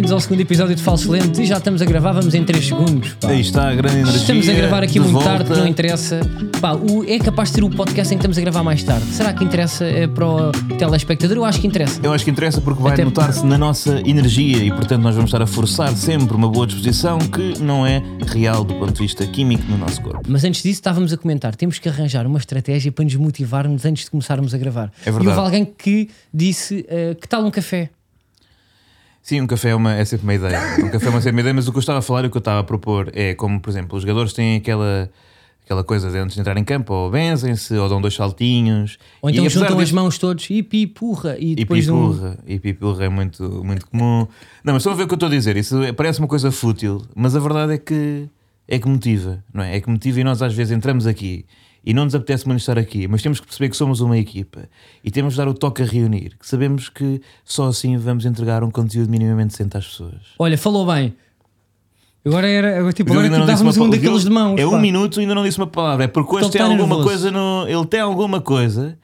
bem-vindos ao segundo episódio de Falso Lentes e já estamos a gravar, vamos em 3 segundos. pá. Aí está a grande energia. Estamos a gravar aqui muito volta. tarde, não interessa. Pá, o- é capaz de ser o podcast em que estamos a gravar mais tarde. Será que interessa eh, para o telespectador? Eu acho que interessa. Eu acho que interessa porque vai Até- notar-se na nossa energia e, portanto, nós vamos estar a forçar sempre uma boa disposição que não é real do ponto de vista químico no nosso corpo. Mas antes disso, estávamos a comentar: temos que arranjar uma estratégia para nos motivarmos antes de começarmos a gravar. É verdade. E houve alguém que disse: eh, Que tal um café? Sim, um café é, uma- é sempre uma ideia. Um café é uma sempre uma ideia, mas o que eu estava a falar e o que eu estava a propor é como, por exemplo, os jogadores têm aquela, aquela coisa de antes de entrar em campo, ou benzem-se, ou dão dois saltinhos. Ou então juntam as disso- mãos todos e pipurra e depois de um. pipurra, e pipurra é muito, muito comum. Não, mas estão a ver o que eu estou a dizer. Isso parece uma coisa fútil, mas a verdade é que é que motiva, não é? É que motiva e nós às vezes entramos aqui e não nos apetece muito estar aqui, mas temos que perceber que somos uma equipa e temos de dar o toque a reunir, que sabemos que só assim vamos entregar um conteúdo minimamente decente às pessoas. Olha, falou bem. Agora era. Agora, tipo, agora tipo, dávamos um daqueles de mãos. É um pá. minuto e ainda não disse uma palavra. É porque hoje Ele tem alguma nervoso. coisa no. Ele tem alguma coisa.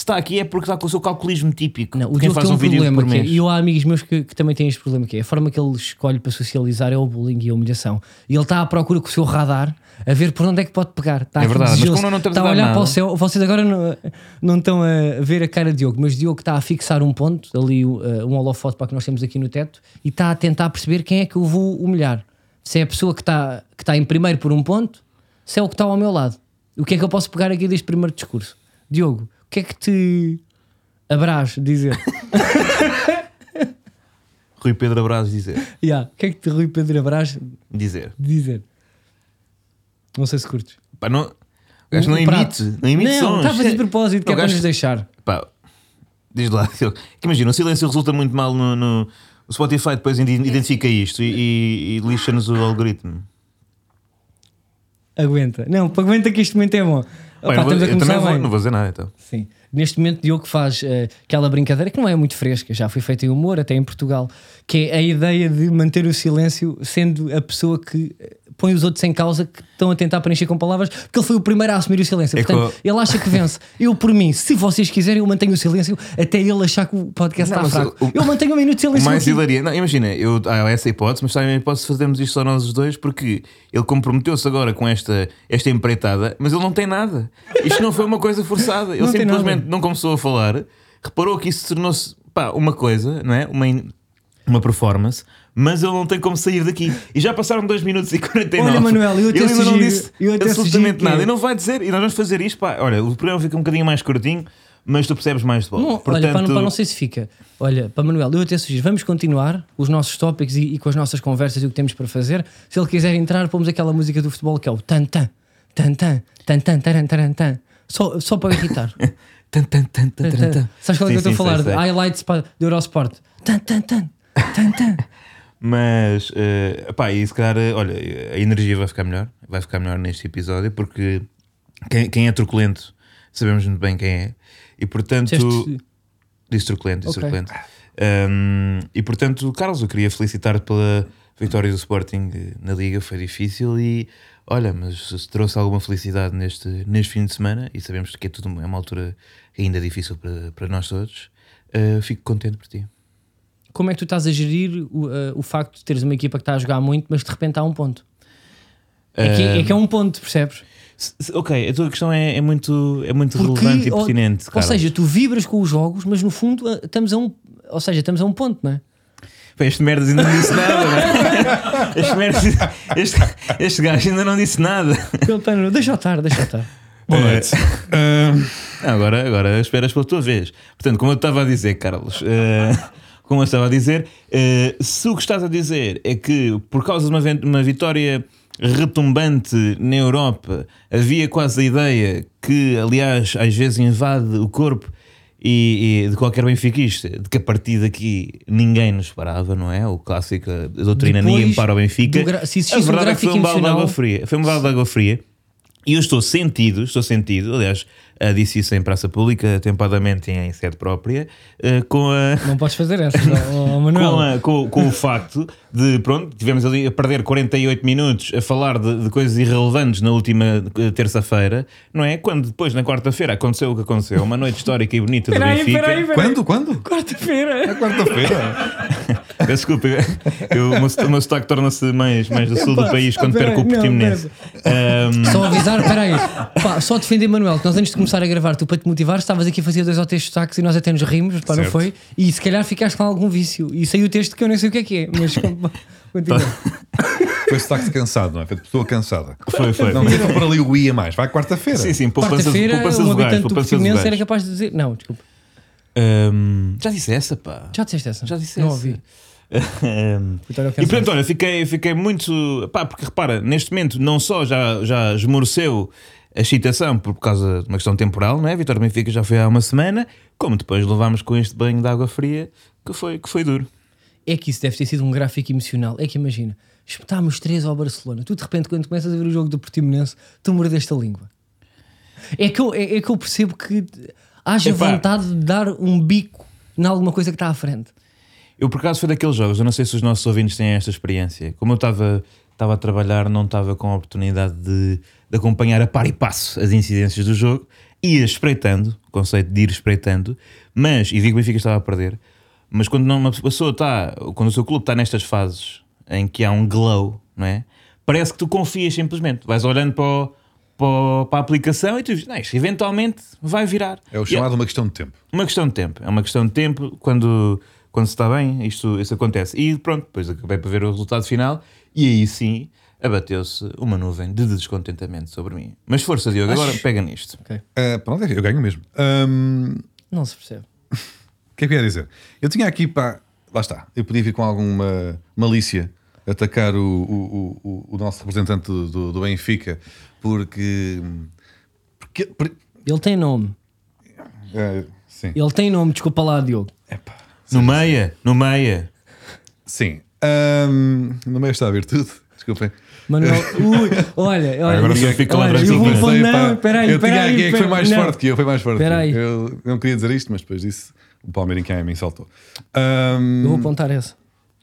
Se está aqui é porque está com o seu calculismo típico. Não, o Diogo faz tem um, vídeo problema que é, e eu há amigos meus que, que também têm este problema que é a forma que ele escolhe para socializar é o bullying e a humilhação. E ele está à procura com o seu radar a ver por onde é que pode pegar. Está É verdade, mas como não estamos está a olhar para o nada- céu. Vocês agora não, não estão a ver a cara de Diogo, mas Diogo está a fixar um ponto, ali uh, um holofote para que nós temos aqui no teto, e está a tentar perceber quem é que eu vou humilhar. Se é a pessoa que está, que está em primeiro por um ponto, se é o que está ao meu lado. O que é que eu posso pegar aqui deste primeiro discurso? Diogo, que é que te abraz dizer? Rui Pedro Abraz dizer. Yeah. O que é que te Rui Pedro Abraz dizer. dizer? Não sei se curtes. Pá, não, o gajo não prato. emite, não emite Não, sons. está a fazer de propósito, que é para gajo- nos deixar. Pá, diz lá. Que imagina, o silêncio resulta muito mal no. no- o Spotify depois identifica isto e, e- e lixa-nos o algoritmo. Aguenta. Não, aguenta que este momento é bom. Opa, eu, vou- a eu também vou, bem. não vou dizer nada então. Sim. Neste momento, Diogo faz eh, aquela brincadeira que não é muito fresca, já foi feita em humor, até em Portugal, que é a ideia de manter o silêncio sendo a pessoa que põe os outros em causa que estão a tentar preencher com palavras, porque ele foi o primeiro a assumir o silêncio. É Portanto, co- ele acha que vence. Eu, por mim, se vocês quiserem, eu mantenho o silêncio até ele achar que o podcast Não, está fraco. o- eu mantenho um minuto de silêncio. mais hilaria. Não, imagina, eu, há essa hipótese, mas também a hipótese fazermos isto só nós os dois, porque ele comprometeu-se agora com esta, esta empreitada, mas ele não tem nada. Isto não foi uma coisa forçada. Ele Não simplesmente não começou a falar, reparou que isso tornou-se uma coisa, não é? Uma, in- uma performance. Mas ele não tem como sair daqui. E já passaram 2 minutos e 49. Olha, Manuel, eu até ele ainda não disse absolutamente que- nada. E não vai dizer. E nós vamos fazer isto. Pá. Olha, o programa fica um bocadinho mais curtinho, mas tu percebes mais de bola. Não, olha, para, não- para não sei se fica. Olha, para Manuel, eu até sugiro, vamos continuar os nossos tópicos e, e com as nossas conversas e o que temos para fazer. Se ele quiser entrar, pomos aquela música do futebol que é o tan tan, tan tan, tan tan, taran, taran, tan. Só, só para irritar. Tan, tan, tan, tan, tan, tan. Sabes qual é que eu estou a falar? De highlights para, do Eurosport. Tan tan tan, tan tan. Mas, eh, pá, e se calhar, eh, olha, a energia vai ficar melhor, vai ficar melhor neste episódio, porque quem, quem é truculento sabemos muito bem quem é, e portanto. Disseste- Disse truculento, disse Ok. truculento. Um, e portanto, Carlos, eu queria felicitar-te pela vitória do Sporting eh, na Liga, foi difícil e olha, mas se trouxe alguma felicidade neste, neste fim de semana, e sabemos que é tudo é uma altura ainda difícil para, para nós todos, eh, fico contente por ti. Como é que tu estás a gerir o, eh, o facto de teres uma equipa que está a jogar muito, mas de repente há um ponto? É que é, que é um ponto, percebes? Ok, a tua questão é, é muito, é muito Porque, relevante e ou- pertinente. Ou Carlos. seja, tu vibras com os jogos, mas no fundo eh, estamos a um. Ou seja, estamos a um ponto, não é? Pá, este merda ainda não disse nada, não é? este, merda, este, este gajo ainda não disse nada. Ele está no- Deixa eu estar, deixa eu estar. Boa noite. Ah, agora, agora esperas pela tua vez. Portanto, como eu estava a dizer, Carlos, eh, como eu estava a dizer, eh, se o que estás a dizer é que por causa de uma, uma vitória retumbante na Europa havia quase a ideia que, aliás, às vezes invade o corpo e, e de qualquer benfiquista, de que a partir daqui ninguém nos parava, não é? O clássico, a doutrina Depois ninguém para o Benfica. gra- se a existisse um verdade é que foi um balde de água fria. Foi um balde de água fria. E eu estou sentido, estou sentido, aliás, disse isso em praça pública, atempadamente em sede própria, eh, com a. Não podes fazer essa, ó, Manuel. Com, a- com- com o facto de, pronto, tivemos ali a perder 48 minutos a falar de, de coisas irrelevantes na última eh, terça-feira, não é? Quando depois, na quarta-feira, aconteceu o que aconteceu, uma noite histórica e bonita do Peraí, Benfica. peraí, peraí. Quando? Quando? Quarta-feira. É quarta-feira. Desculpa, eu, o, meu, sotaque torna-se mais, mais do sul do país quando perco o Portimonense. Ahm, Só avisar, peraí, pá, só defender Manuel, que nós antes de começar a gravar, tu para te motivar, estavas aqui a fazer dois ou três sotaques e nós até nos rimos, pá, não foi? E se calhar ficaste com algum vício. E saiu o texto que eu nem sei o que é que é, mas continua. Foi sotaque cansado, não é? Foi de pessoa cansada. foi, foi. Não teve por ali o ia mais. Vai quarta-feira. Sim, sim, poupança Quarta-feira, poupança um habitante do Portimonense era capaz de dizer. Não, desculpa. Ahm, Já disse essa, pá. Já disseste essa? Já disse Não essa. ouvi. Vitória E portanto, olha, fiquei, fiquei muito. Pá, porque repara, neste momento não só já, já esmoreceu a excitação por causa de uma questão temporal, não é? Vitória Benfica já foi há uma semana, como depois levámos com este banho de água fria que foi, que foi duro. É que isso deve ter sido um gráfico emocional. É que imagina, espetámos três ao Barcelona. Tu de repente, quando começas a ver o jogo do Portimonense, tu mordeste a língua. É que eu, é, é que eu percebo que haja Epá. vontade de dar um bico em alguma coisa que está à frente. Eu, por acaso, foi daqueles jogos, eu não sei se os nossos ouvintes têm esta experiência. Como eu estava estava a trabalhar, não estava com a oportunidade de, de acompanhar a par e passo as incidências do jogo, ia espreitando, o conceito de ir espreitando, mas, e digo o Benfica estava a perder, mas quando não- uma pessoa está, quando o seu clube está nestas fases em que há um glow, não é? Parece que tu confias simplesmente, vais olhando para, o- para, para a aplicação e tu dizes, não, isto eventualmente vai virar. É o chamado uma questão de tempo. uma questão de tempo, é uma questão de tempo. Quando, quando se está bem, isto, isso acontece. E pronto, depois acabei por ver o resultado final e aí sim abateu-se uma nuvem de descontentamento sobre mim. Mas força, Diogo, agora pega nisto. Ah, pronto, eu ganho mesmo. Ahm, Não se percebe. O que é que eu ia dizer? Eu tinha aqui para. Lá está. Eu podia vir com alguma malícia atacar o, o, o, o nosso representante do, do, do Benfica porque. porque, por- Ele tem nome. é, sim. Ele tem nome, desculpa lá, Diogo. Epá. No meia, no meia. Sim. Ahm, no meio está a virtude. Desculpem. Manuel, ui, olha, olha, Agora só fica olha, ladradinho. eu vou Não pá. peraí, eu tinha peraí, é que foi mais não. forte que eu, foi mais forte que eu. Peraí. Eu não queria dizer isto, mas depois disse o Palmeiras quem me saltou. Ahm, Eu vou apontar essa.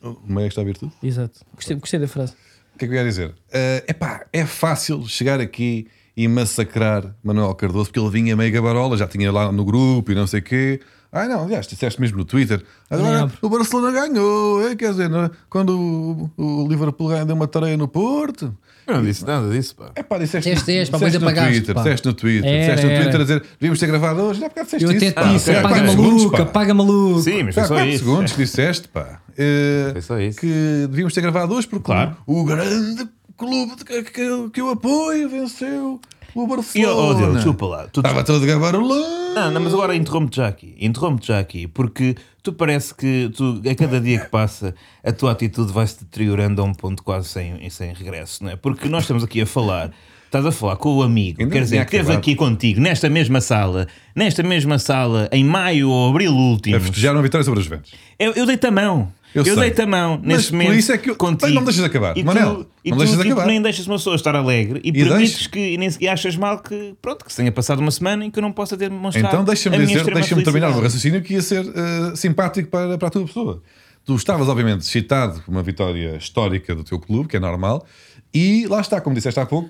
no meio está a virtude. Exato. Gostei, gostei da frase. O que é que eu ia dizer? É epá, é fácil chegar aqui e massacrar Manuel Cardoso porque ele vinha meio gabarola, já tinha lá no grupo e não sei o quê. Ah, não, aliás, disseste mesmo no Twitter. Agora o Barcelona ganhou. é, quer dizer, não é? quando o, o Liverpool ganhou, deu uma tareia no Porto. Eu não disse nada disso, pá. É pá, disseste, Disseste, disseste, pá, disseste no apagaste, Twitter. pá. Disseste no Twitter. Era, disseste no era. Twitter a dizer devíamos ter gravado hoje. Já disseste Eu até isso. pá. disse, apaga maluca, pá. apaga maluca. Sim, mas Foi só 4 isso. segundos que disseste, pá. Eh, Foi só isso. Que devíamos ter gravado hoje porque Claro. o, o grande clube que, que, que eu apoio venceu o E, oh, Barcelona. Diogo, desculpa lá. Tu, Estava todo gabarolão. Não, não, mas agora interrompo-te já aqui. Interrompo-te já aqui, porque tu parece que tu, a cada dia que passa a tua atitude vai se deteriorando a um ponto quase sem, sem regresso, não é? Porque nós estamos aqui a falar, estás a falar com o amigo, Ainda quer dizer, que esteve aqui contigo nesta mesma sala, nesta mesma sala, em maio ou abril último. A festejar uma vitória sobre os Juventus. Eu, eu dei-te a mão. Eu Eu, sei. dei-te a mão Mas nesse por momento. isso é que eu- contigo. Não deixas acabar. E Manel, tu, e não tu, deixas tipo, acabar. nem deixas uma pessoa estar alegre e, E permites que nem, e achas mal que, pronto, que se tenha passado uma semana em que eu não possa ter demonstrado. Então deixa-me dizer, deixa-me terminar o raciocínio que ia ser eh, simpático para, para a tua pessoa. Tu estavas, obviamente, excitado por uma vitória histórica do teu clube, que é normal, e lá está, como disseste há pouco,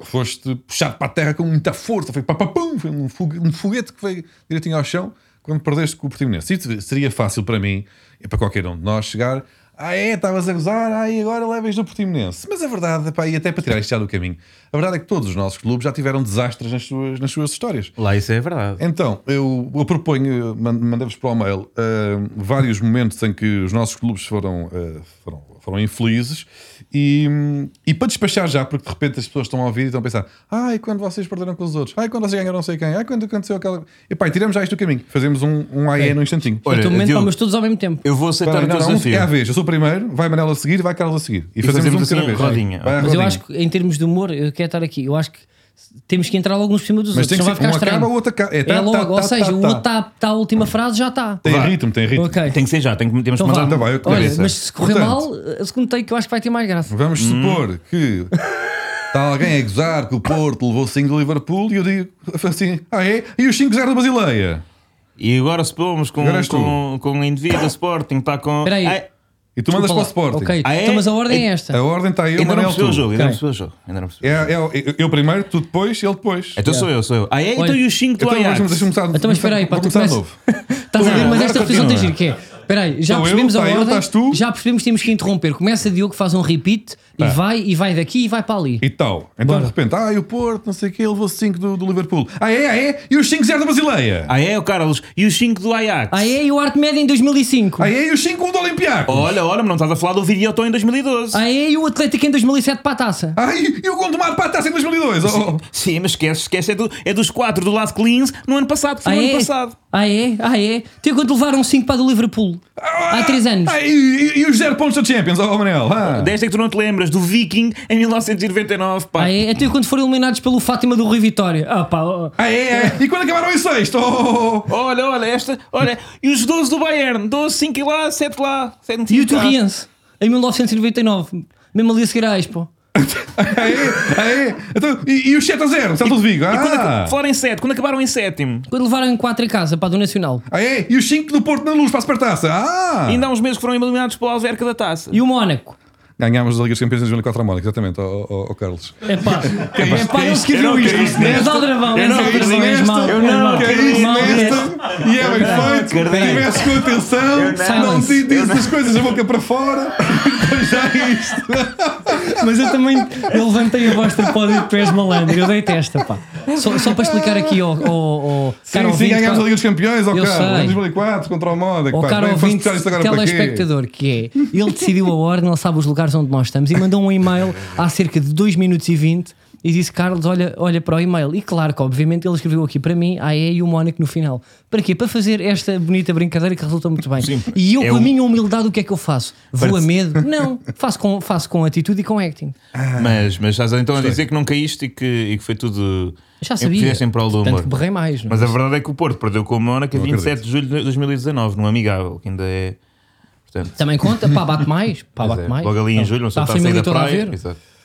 foste puxado para a terra com muita força, foi papapum, foi um foguete que veio direitinho ao chão quando perdeste com o Portimonense. Isso seria fácil para mim e para qualquer um de nós chegar. Ah, é, estavas a gozar, ah, e agora levas do Portimonense. Mas a verdade, pá, e até para tirar isto já do caminho, a verdade é que todos os nossos clubes já tiveram desastres nas suas, nas suas histórias. Lá isso é verdade. Então, eu, eu proponho, man- mandei-vos para o mail ah, vários momentos em que os nossos clubes foram, ah, foram, foram infelizes e, e para despachar já, porque de repente as pessoas estão a ouvir e estão a pensar ai, quando vocês perderam com os outros, ai, quando vocês ganharam não sei quem, ai, quando aconteceu aquela... E pá, tiramos já isto do caminho, fazemos um, um AE no instantinho. Olha, momento, Diogo, pá, mas todos ao mesmo tempo. Eu vou aceitar Espera, o teu não, desafio. é à vez, eu sou o primeiro, vai Manela a seguir, vai Carlos a seguir. E, E fazemos, fazemos um de cada assim, vez. rodinha. Vai à Mas eu rodinha. acho que em termos de humor, eu quero estar aqui. Eu acho que temos que entrar logo uns por cima dos Mas tem outros. que Não ser vai um ficar acaba, o outro acaba. É, É tá, logo, tá, ou tá, seja, tá, o tá. outro está tá a última frase, já está. Tem Vá. ritmo, tem ritmo. Ok. Tem que ser já, tem que, temos que Então mandar. vá. Tá bem, eu Olha, mas se correr Portanto, mal, a segundo take eu acho que vai ter mais graça. Vamos Hum. supor que está alguém a gozar que o Porto levou 5 do Liverpool e eu digo assim: ah é? E os 5-0 da Basileia? E agora se pomos com, tu. com, com o indivíduo Sporting, está com. Espera aí. Ai, E tu mandas para o. Sporting. Ok, Ah, é? então, mas a ordem é esta. A ordem está aí, o ainda não Manel percebeu o tu. jogo, ainda não percebeu o jogo. Ainda não percebeu. É, é, eu, eu primeiro, tu depois, ele depois. Então sou eu, sou eu. Ah, é? Então Olha, e os 5 do Então Ajax? deixa-me começar, Então, mas espera aí, pá, vou tu começar de começas- novo. Estás a ver, mas agora esta repetição tem continua. giro, que é Espera aí, já Sou eu, percebemos tá a ele, ordem. estás tu. Já percebemos que temos que interromper. Começa Diogo, faz um repeat e Tá. vai e vai daqui e vai para ali. E tal. Então Bora. de repente, ah, e o Porto, não sei o que, ele levou 5 do, do Liverpool. Ah, é, ah, é? E os 5-0 da Basileia? Ah, é, o Carlos? E os 5 do Ajax? Ah, é? E o Arte Média em 2005? Ah, é? E os 5 do Olympiacos? Olha, olha, mas não estás a falar do Videotão em 2012. Ah, é? E o Atlético em 2007 para a taça? Ah, e, e o Gondomar para a taça em 2002? Oh, oh. Sim, mas esquece, esquece, é, do- é dos 4 do lado Cleans no ano passado, foi Ah, no ano é? passado. Ah, é? Ah, é? Tem quando levaram 5 para a do Liverpool? Há 3 anos. Ah, e, e- os 0 pontos da Champions, oh, oh Manel? Ah. Desta é que tu não te lembras, do Viking em 1999, pá. Ah, é? Até quando foram eliminados pelo Fátima do Rui Vitória. Ah, pá. oh. Ah, é, é? E quando acabaram em sexto? Oh, oh, oh. Olha, olha, esta, olha, e os 12 do Bayern, 12, 5 lá, 7 lá, 7 E o Torriense, em 1999. Mesmo ali a seguir à Expo. Ah, é? Ah, é? Então, e, e os 7 a 0? Celta de Vigo? Quando, Ah. ac- falar em 7, quando acabaram em sétimo, Quando levaram em 4 em casa para a do Nacional. Ah, é? E os 5 do Porto na Luz para a Supertaça? Ah! ainda há uns meses que foram eliminados pelo Alverca da Taça. E o Mónaco. Ganhámos a Liga dos Campeões em 2004 a Mónica, exatamente, ó Carlos. É pá, é pá, ele escreveu isto. És aldrabão, és aldrabão, és mau. Eu não és- nisto. E é bem feito. Tivesse com atenção, não disse as coisas da boca para fora. Depois já é isto. Mas eu também eu levantei a voz do pódio de és malandro. Eu dei testa, pá. Só, só para explicar aqui ao, ao, ao Sim, sim, ganhámos a Liga dos Campeões, Eu Carlos, em 2004 contra o ao caro bem, foste ouvinte para telespectador, que é ele decidiu a ordem, ele sabe os lugares onde nós estamos e mandou um e-mail há cerca de 2 minutos e 20 e disse: Carlos, olha, olha para o e-mail. E claro que, obviamente, ele escreveu aqui para mim, a E e o Mónico no final. Para quê? Para fazer esta bonita brincadeira que resultou muito bem. Sim, e eu, é com a um- minha humildade, o que é que eu faço? Vou a Parece- medo? Não, faço com, faço com atitude e com acting. Mas, mas estás então a dizer que não caíste e que, e que foi tudo. Já sabia. Fizeste em prol do humor. berrei mais. não é? Mas a verdade é que o Porto perdeu com o Mónaco a Não 27 de julho de 2019, num amigável, que ainda é. Portanto, Também conta, pá, bate mais. Pá, bate é, mais. logo ali em Não, julho, não está está a a sair da praia.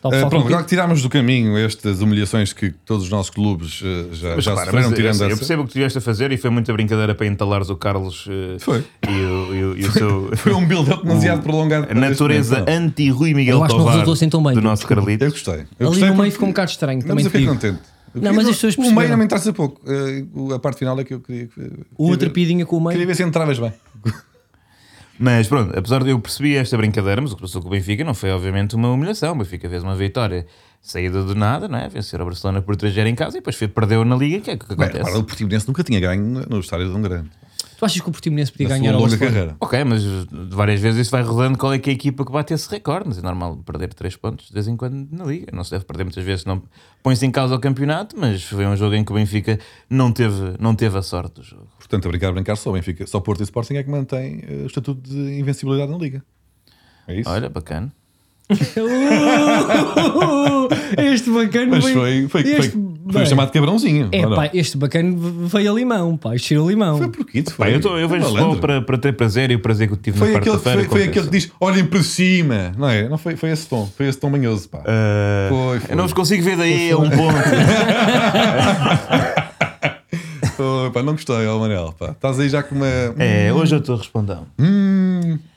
Uh, pronto, agora que tiramos do caminho estas humilhações que todos os nossos clubes uh, já, Mas, já claro, sofreram, mas, tirando assim, eu essa. percebo o que tu estiveste a fazer e foi muita brincadeira para entalares o Carlos eh, Foi. e o, e o- e o seu. Foi um build-up demasiado prolongado. A natureza anti-Rui Miguel Eu acho que não assim tão bem. do nosso Carlitos. Eu gostei. Eu Ali gostei no meio ficou um bocado estranho. Também mas eu fiquei contente. Eu Não, queria- mas as pessoas O meio não me interessa pouco. Uh, a parte final é que eu queria. O outra queria, piadinha com o queria meio. ver se entravas bem. Mas pronto, apesar de eu perceber esta brincadeira, mas o que passou com o Benfica não foi obviamente uma humilhação. O Benfica fez uma vitória saída do nada, não é? Vencer a Barcelona por 3 em casa e depois perdeu na Liga. O que é que Bem, acontece? repara, o Portimonense nunca tinha ganho no- estádio de um grande. Tu achas que o Portimonense podia Na ganhar ao longa Barcelona? carreira. Ok, mas várias vezes isso vai rodando qual é que é a equipa que bate esse recorde. Mas é normal perder 3 pontos de vez em quando na Liga. Não se deve perder muitas vezes, não põe-se em causa o campeonato, mas foi um jogo em que o Benfica não teve, não teve a sorte do jogo. Portanto, a brincar, a brincar, só o Benfica, só Porto e Sporting é que mantém uh, o estatuto de invencibilidade na Liga. É isso? Olha, bacana. Este bacana Mas veio- foi, foi, foi, este- foi bem, chamado cabrãozinho. É pá, este bacana veio a limão, pá, isto cheirou a limão. Foi porque isso Pá, foi. eu, tô- eu vejo foi malandro. para, para ter prazer e o prazer que eu tive Foi na aquele, quarta-feira. foi, foi aquele que diz olhem para cima, não é? Não foi, foi esse tom, foi esse tom manhoso, pá. Uh, Foi, foi. Eu não vos consigo ver daí a um ponto. Foi, pá, não gostei, ó Manel, pá. Estás aí já com uma. é, hoje eu estou respondendo. Hum,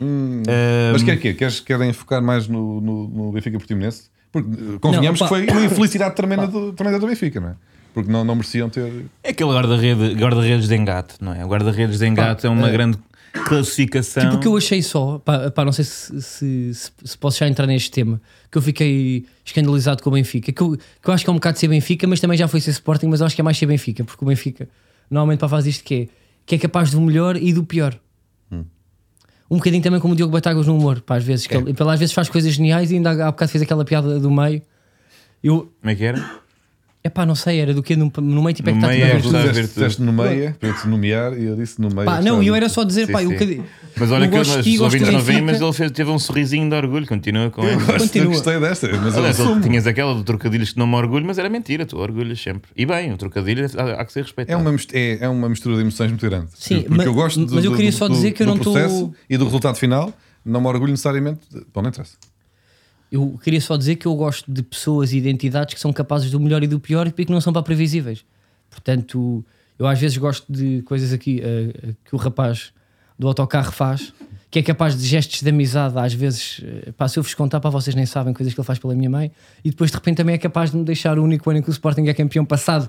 hum. Uh, Mas quer quê? Queres, querem focar mais no, no, no Benfica Portimonense? Porque eh, convenhamos Não, que foi uma infelicidade tremenda do, tremenda do Benfica, não é? Porque não, não mereciam ter. É aquele guarda-redes guarda de engate, não é? O guarda-redes de engate é uma é. grande classificação. Tipo, o que eu achei só, pá, pá, não sei se, se, se, se posso já entrar neste tema, que eu fiquei escandalizado com o Benfica, que eu, que eu acho que é um bocado ser Benfica, mas também já foi ser Sporting, mas eu acho que é mais ser Benfica, porque o Benfica normalmente para fazer isto que é, que é capaz do melhor e do pior. Um bocadinho também como o Diogo Batagos no humor, pá, às vezes, que ele, ele às vezes faz coisas geniais e ainda há há bocado fez aquela piada do meio. Eu, Como é que era? É pá, não sei, era do que no, no meio tipo é que No está tudo meio a é que tudo. a ver disseste no meia, para eu te nomear, e eu disse no meio. Pá, não, e eu era só dizer, Sim, pá, eu sim. bocadinho- Mas olha eu que gosto os ouvintes do não veem, Benfica. mas ele fez, teve um sorrisinho de orgulho. Continua com Eu, ele. eu Continua. gostei desta, mas eu Aliás, assumo. tinhas aquela do trocadilhos que não me orgulho, mas era mentira, tu orgulhas sempre. E bem, o trocadilho há, há que ser É respeitado. uma, mist- é, é uma mistura de emoções muito grande. Sim, Porque ma- eu gosto do, mas eu do- queria do- só do- dizer que eu do não tô- processo e do resultado final. Não me orgulho necessariamente. Bom, não interessa. Eu queria só dizer que eu gosto de pessoas e identidades que são capazes do melhor e do pior e que não são para previsíveis. Portanto, eu às vezes gosto de coisas aqui eh, que o rapaz do autocarro faz, que é capaz de gestos de amizade, às vezes, eh, pá, se eu vos contar, para vocês nem sabem coisas que ele faz pela minha mãe, e depois de repente também é capaz de me deixar o único ano em que o Sporting é campeão passado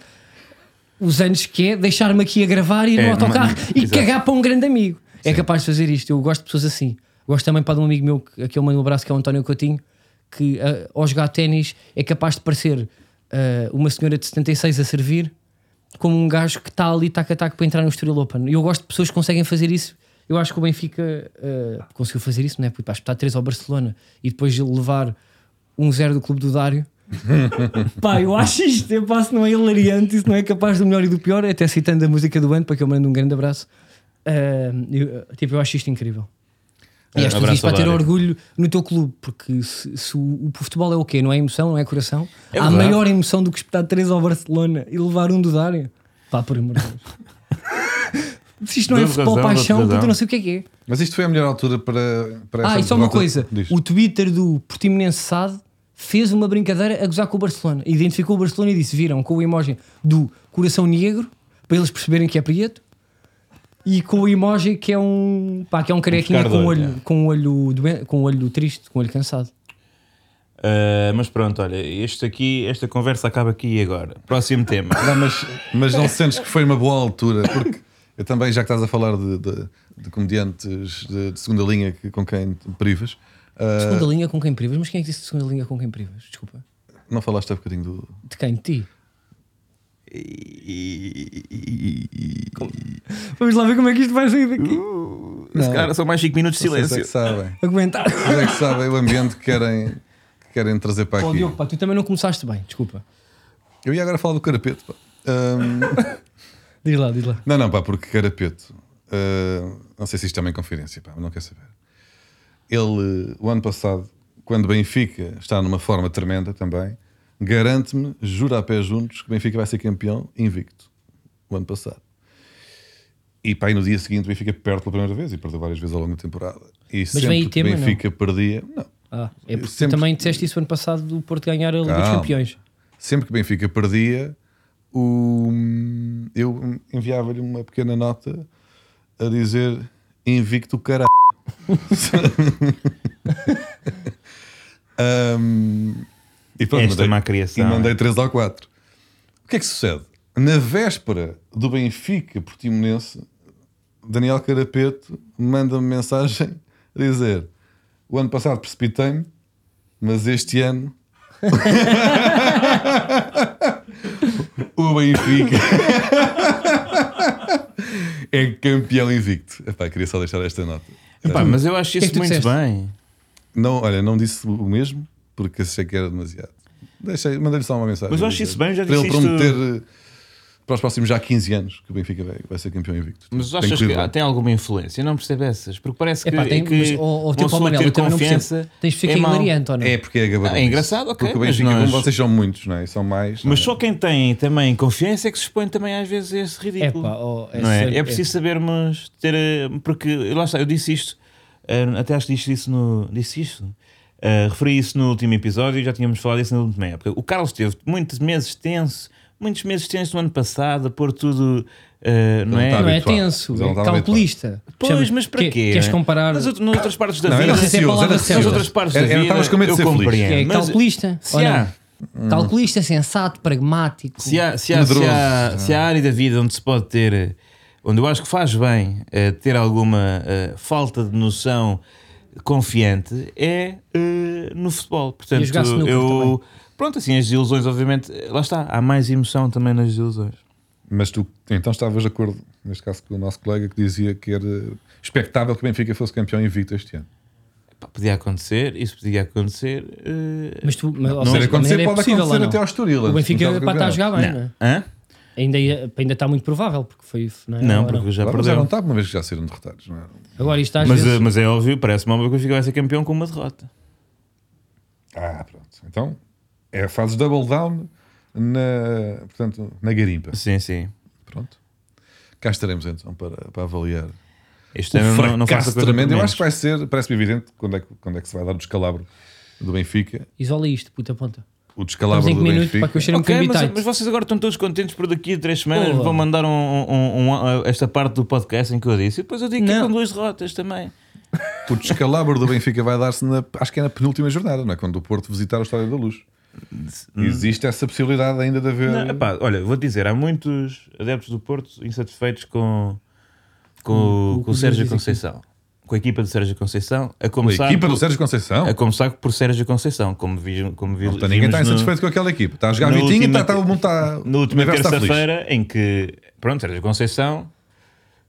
os anos que é deixar-me aqui a gravar, ir É, no autocarro mas- e exato. cagar para um grande amigo. é capaz de fazer isto. Eu gosto de pessoas assim. Gosto também para de um amigo meu, que- aqui eu mando um abraço, que é o António Coutinho, que ah, ao jogar ténis é capaz de parecer ah, uma senhora de 76 a servir como um gajo que está ali tac a tac para entrar no Estoril Open. Eu gosto de pessoas que conseguem fazer isso. Eu acho que o Benfica ah, conseguiu fazer isso, não é? Para espetar 3 ao Barcelona e depois levar 1-0 do clube do Dário. Pá, eu acho isto, eu passo, não é hilariante, isso não é capaz do melhor e do pior, até citando a música do ano, para que eu mando um grande abraço. Ah, eu, tipo, eu acho isto incrível. E és tu abraço diz para ter orgulho no teu clube, porque se, se o, o futebol é o quê? Não é emoção, não é coração? É Há verdade. maior emoção do que espetar 3 ao Barcelona e levar um do Dário. Pá, por amor de Deus. se isto não é futebol razão, paixão, puta, não sei o que é que é. Mas isto foi a melhor altura para, para Ah, e só uma coisa: Diz. o Twitter do Portimonense SAD fez uma brincadeira a gozar com o Barcelona. Identificou o Barcelona e disse: viram com o emoji do coração negro, para eles perceberem que é preto, e com o emoji que é um, pá, que é um carequinha pescar com olho, é. com olho, doen- com olho triste, com o olho cansado. Uh, mas pronto, olha, este aqui, esta conversa acaba aqui e agora. Próximo tema. Não, mas, mas não sentes que foi uma boa altura? Porque eu também, já que estás a falar de, de- de comediantes de, de segunda linha que, com quem privas, ah, Segunda linha com quem privas? Mas quem é que disse segunda linha com quem privas? Desculpa. não falaste há bocadinho do. De quem? De ti? Vamos lá ver como é que isto vai sair daqui. Esse cara, são mais 5 minutos de Vocês é silêncio. que sabem. Aguentar. Vocês é que sabem o ambiente que querem, que querem trazer para Pô, aqui. Diogo, pá, tu também não começaste bem, desculpa. Eu ia agora falar do carapeto. pá. Ahm, Diz lá, diz lá. não, não, pá, porque carapeto. ah, não sei se isto também é confidência, pá, mas não quer saber. Ele, o ano passado, quando Benfica está numa forma tremenda também, garante-me, jura a pé juntos, que Benfica vai ser campeão invicto. O ano passado. E pá, e no dia seguinte o Benfica perde pela primeira vez e perdeu várias vezes ao longo da temporada. E sempre vem aí tema, Benfica perdia, não, Ah, é porque Sempre- também disseste isso ano passado do Porto ganhar a Liga dos Calma. Campeões. sempre que Benfica perdia, o, eu enviava-lhe uma pequena nota a dizer invicto caralho. Ahm, e pronto, Esta mandei, má criação, e mandei é. 3 ou 4. O que é que sucede? Na véspera do Benfica Portimonense, Daniel Carapeto manda-me mensagem a dizer: O ano passado precipitei-me, mas este ano o Benfica é campeão invicto. Epá, queria só deixar esta nota. Pá, mas eu acho é isso muito disseste? bem. Não, olha, não disse o mesmo porque achei que era demasiado. Deixei, mandei-lhe só uma mensagem. Mas eu acho isso bem, já Para ele disse prometer eh, para os próximos já 15 anos que o Benfica vai, vai ser campeão invicto. Mas Tem achas que bem. tem alguma influência? Eu não percebo essas. Porque parece que, Epá, tem, é que mas, uma teu pessoa Palmanel, ter confiança Tens de ficar é hilariante ou não? É porque é gabarito. Ah, é engraçado, ok, Porque o Benfica, nós- como vocês são muitos, não é? São mais. Mas é? só quem tem também confiança é que se expõe também às vezes a esse ridículo. Epá, ó, é não é? sério, é preciso sabermos ter. eh, Porque lá está, eu disse isto, eh, até acho que disse isso no. Disse isto? Eh, referi isso no último episódio e já tínhamos falado isso na última época. O Carlos teve muitos meses tenso, muitos meses tenso no ano passado, a pôr tudo. eh, não Não é? Não é tenso, Mas é calculista. Pois, Chama- mas para que- quê? Queres né? comparar? Nas outras partes da Não, vida. era Não sei se é a receoso, palavra era nas receoso. outras partes da vida. era- Estavas com medo de ser feliz. compreendo. Que é mas calculista? se ou não? há, Calculista, sensato, pragmático. Se há, se, há, se, há, se há área da vida onde se pode ter, eh, onde eu acho que faz bem eh, ter alguma eh, falta de noção confiante, é eh, no futebol. Portanto, E eu. Pronto, assim, as desilusões, obviamente, lá está, há mais emoção também nas desilusões. Mas tu então estavas de acordo, neste caso, com o nosso colega que dizia que era expectável que o Benfica fosse campeão invicto este ano. Pá, podia acontecer, isso podia acontecer. eh, Mas tu, mas, Não seja, acontecer, é pode possível, acontecer até ao Estoril. O Benfica pá, está a jogar bem, não. não é? Hã? Ainda, ainda está muito provável, porque foi. Não, é? Não, porque já Agora, mas já não está, uma vez que já saíram derrotados. Não é? Agora isto às Mas, vezes. eh, mas é óbvio, parece-me óbvio que o Benfica vai ser campeão com uma derrota. Ah, pronto. Então, é, fazes double down na, portanto, na garimpa. Sim, sim. Pronto. Cá estaremos então para, para avaliar. Este o ano não, não faço tremendo. Eu acho que vai ser, parece-me evidente quando é, que, quando é que se vai dar o descalabro do Benfica. Isola isto, puta ponta. O descalabro do 5 minutos Benfica. para que eu cheire um Ok, bocadinho mas, tight. mas vocês agora estão todos contentes por daqui a três semanas Porra. vão mandar um, um- um- esta parte do podcast em que eu disse e depois eu digo que é com duas derrotas também. O descalabro do Benfica vai dar-se, na, acho que é na penúltima jornada, não é? Quando o Porto visitar o Estádio da Luz. Existe essa possibilidade ainda de haver. Não, epá, olha, vou dizer, há muitos adeptos do Porto insatisfeitos com, com, O- o com o Sérgio. Conceição. Com a equipa do Sérgio Conceição. A A começar, equipa do por, Sérgio Conceição. a começar por Sérgio Conceição, como, vi, como vi, está ninguém está vimos no- insatisfeito com aquela equipa. Está a jogar Vitinho e está, mundo está. na última terça-feira, em que, pronto, Sérgio Conceição,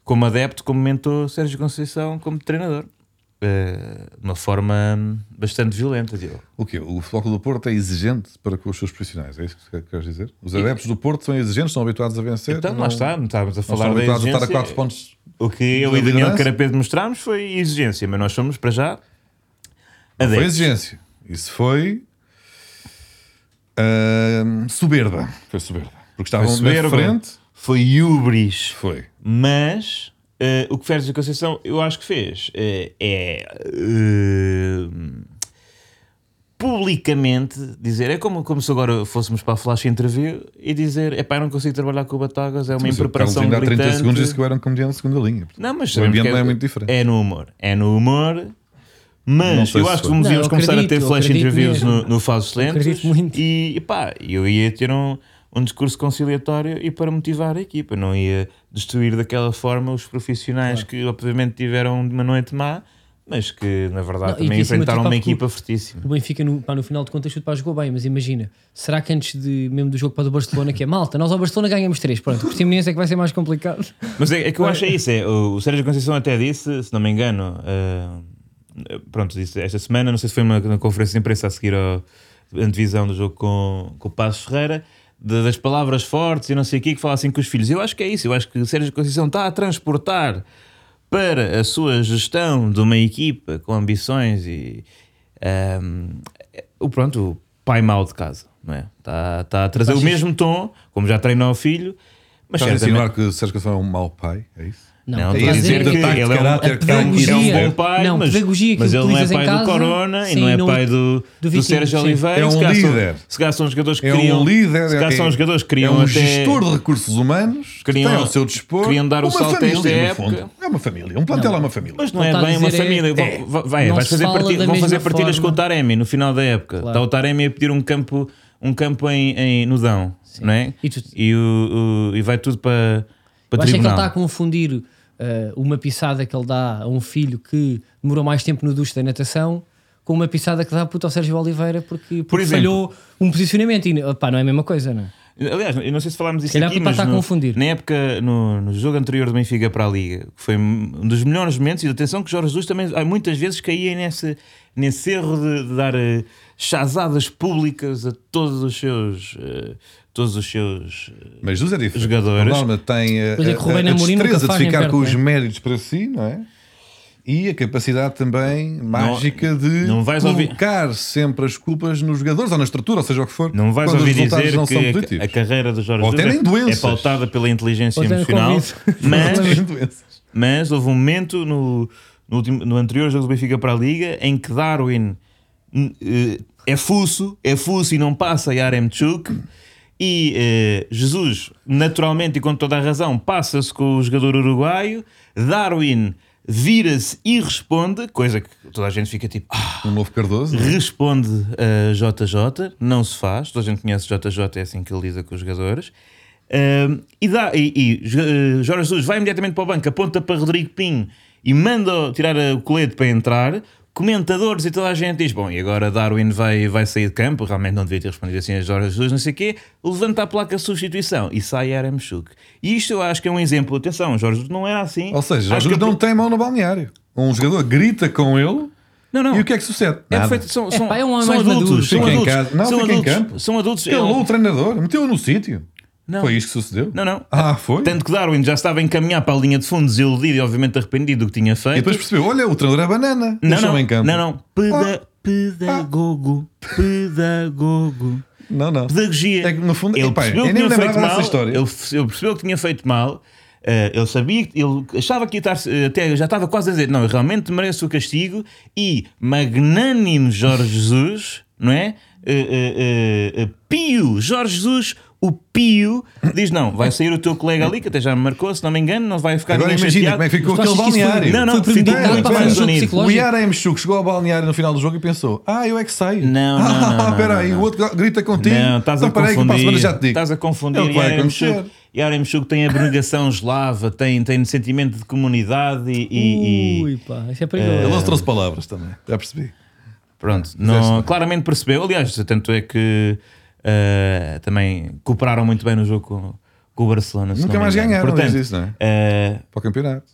como adepto, comentou Sérgio Conceição como treinador. Eh, de uma forma bastante violenta, Diogo. O quê? O Futebol do Porto é exigente para com os seus profissionais, é isso que queres dizer? Os adeptos do Porto são exigentes, são habituados a vencer. Então, não- lá está, não estávamos a não falar são da habituados a estar a exigência. 4 pontos. O que eu e Daniel. Carapeto mostramos foi exigência, mas nós somos, para já, Foi adeptos. exigência. Isso foi. ahm, soberba. Foi soberba. Porque estavam Foi soberba, na frente. foi ubris. Foi. Mas eh, o que Férez Conceição eu acho que fez eh, é eh, publicamente dizer, é como, como se agora fôssemos para a flash interview e dizer, é pá, eu não consigo trabalhar com o Batagas, é uma Mas impreparação ainda há 30 gritante. segundos disse que eu era um comediante de segunda linha. Não, mas o ambiente que não é muito diferente. É no humor. É no humor. Mas eu acho que vamos Não, íamos começar a ter acredito, flash acredito interviews mesmo. no, no Lentos. acredito. E, e pá, eu ia ter um, um discurso conciliatório e para motivar a equipa. Não ia destruir daquela forma os profissionais que obviamente tiveram uma noite má, mas que na verdade Não, também enfrentaram uma equipa fortíssima. O Benfica, no, pá, no final de contas, pá, jogou bem, mas imagina, será que antes de, mesmo do jogo para o Barcelona, que é malta, nós ao Barcelona ganhamos 3, pronto, o Portimonense é que vai ser mais complicado. Mas é, é que eu acho é isso. É, o, o Sérgio Conceição até disse, se não me engano, eh, pronto, disse esta semana, não sei se foi uma, uma conferência de imprensa a seguir ao- a divisão do jogo com, com o Passos Ferreira, de- das palavras fortes e não sei o que, que falassem com os filhos. Eu acho que é isso. Eu acho que o Sérgio Conceição está a transportar para a sua gestão de uma equipa com ambições e ehm, o pronto, o pai mau de casa, não é? Está, está a trazer o Achas- mesmo tom, como já treinou o filho, mas Estás a certamente- insinuar que o Sérgio Conceição é um mau pai? É isso? Não, não, estou a dizer que de ele é um, caráter é que um- bom pai, Não, mas, pedagogia que mas ele não é pai do casa, Corona e sim, não é pai do, do do, Sérgio sim. Oliveira. É um líder. Se calhar são os jogadores que É um líder, se calhar é, são os jogadores que é queriam um gestor de recursos humanos Queriam- que tem ao seu dispor queriam dar o salto a família, esta época. É uma família. Um plantel é uma família. Mas não é bem uma é- família. Vão- é. vai- vais fazer vão fazer partidas com o Taremi no final da época. Está o Taremi a pedir um campo, um campo em, em Nudão, não é? E tu- E, o, o- e vai tudo para, para Eu acho é que ele tribunal. está a confundir eh, uma pisada que ele dá a um filho que demorou mais tempo no duche da natação com uma pisada que dá puto ao Sérgio Oliveira porque, porque exemplo. falhou um posicionamento e não é a mesma coisa, não é? Aliás, eu não sei se falámos disso aqui, tu mas no- confundir. na época, no, no jogo anterior do Benfica para a Liga, que foi um dos melhores momentos, e atenção que Jorge Jesus também há muitas vezes caía nesse, nesse erro de, de dar eh, chazadas públicas a todos os seus eh, todos os seus eh, Mas Jesus é diferente. Jogadores. O Norma tem a, Pois é a- Rubén a nunca destreza de ficar perto, com os méritos para si, não é? E a capacidade também mágica de não vais ouvir- colocar sempre as culpas nos jogadores ou na estrutura, ou seja o que for. não vais ouvir dizer não são que a, a carreira do Jorge Jesus é, é pautada pela inteligência emocional, mas. Mas houve um momento no, no, último, no anterior jogo do Benfica para a Liga em que Darwin hum, eh, é fuso, é fuso e não passa Yaremchuk e eh, Jesus, naturalmente e com toda a razão, passa-se com o jogador uruguaio. Darwin vira-se e responde, coisa que toda a gente fica tipo. "Ah", Um novo Cardoso. responde a JJ, não se faz, toda a gente conhece JJ, é assim que ele lida com os jogadores. Um, e, dá, e, e uh, Jorge Jesus vai imediatamente para o banco, aponta para Rodrigo Pinho e manda tirar o colete para entrar. Comentadores e toda a gente diz: Bom, e agora Darwin vai, vai sair de campo. Realmente não devia ter respondido assim a Jorge Jesus, não sei o quê. Levanta a placa de substituição e sai Aremchuk. E isto eu acho que é um exemplo. Atenção, Jorge não era assim. Ou seja, que a- não tem mão no balneário. Um jogador grita com ele Não, não. e o que é que sucede? É Nada. perfeito, são, são, pá, é um são maduro. adultos, são Fica em casa. Não, são fica em adultos, campo. São adultos. Calou Ele- o treinador, meteu-o no sítio. Não. Foi isto que sucedeu? Não, não. Ah, foi? Tanto que Darwin já estava a encaminhar para a linha de fundo, desiludido e obviamente arrependido do que tinha feito. E depois percebeu: olha, o treinador é banana. não, não, em campo. não, não. Peda- Pedagogo. Pedagogo. Não, não. Pedagogia. É que, no fundo, ele epá, percebeu eu que tinha feito mal. história. Ele, ele percebeu que tinha feito mal. eh, ele sabia, ele achava que ia estar, eh, até já estava quase a dizer: Não, eu realmente mereço o castigo. E magnânimo Jorge Jesus, não é? Eh, eh, Pio, Jorge Jesus, o Pio, diz: Não, vai sair o teu colega ali, que até já me marcou, se não me engano, não vai ficar Agora imagina chateado. como é que ficou aquele que isso foi- balneário. Não, não, foi para. O? Iara Mchuk chegou ao balneário no final do jogo e pensou: Ah, eu é que saio. Não, não, Ah, não, espera não, aí, não. o outro grita contigo. Não, estás a então, que para a confundir. semana já te digo. Estás a confundir. É o que vai Yaremchuk. acontecer. Yaremchuk tem abnegação eslava, tem, tem sentimento de comunidade e, Ui, pá, isso é Ele perigoso. não trouxe palavras também, já percebi. pronto, não, claramente percebeu. Aliás, tanto é que eh, também cooperaram muito bem no jogo com, com o Barcelona. Nunca mais ganharam Portanto, isso, não é? eh, Para o campeonato.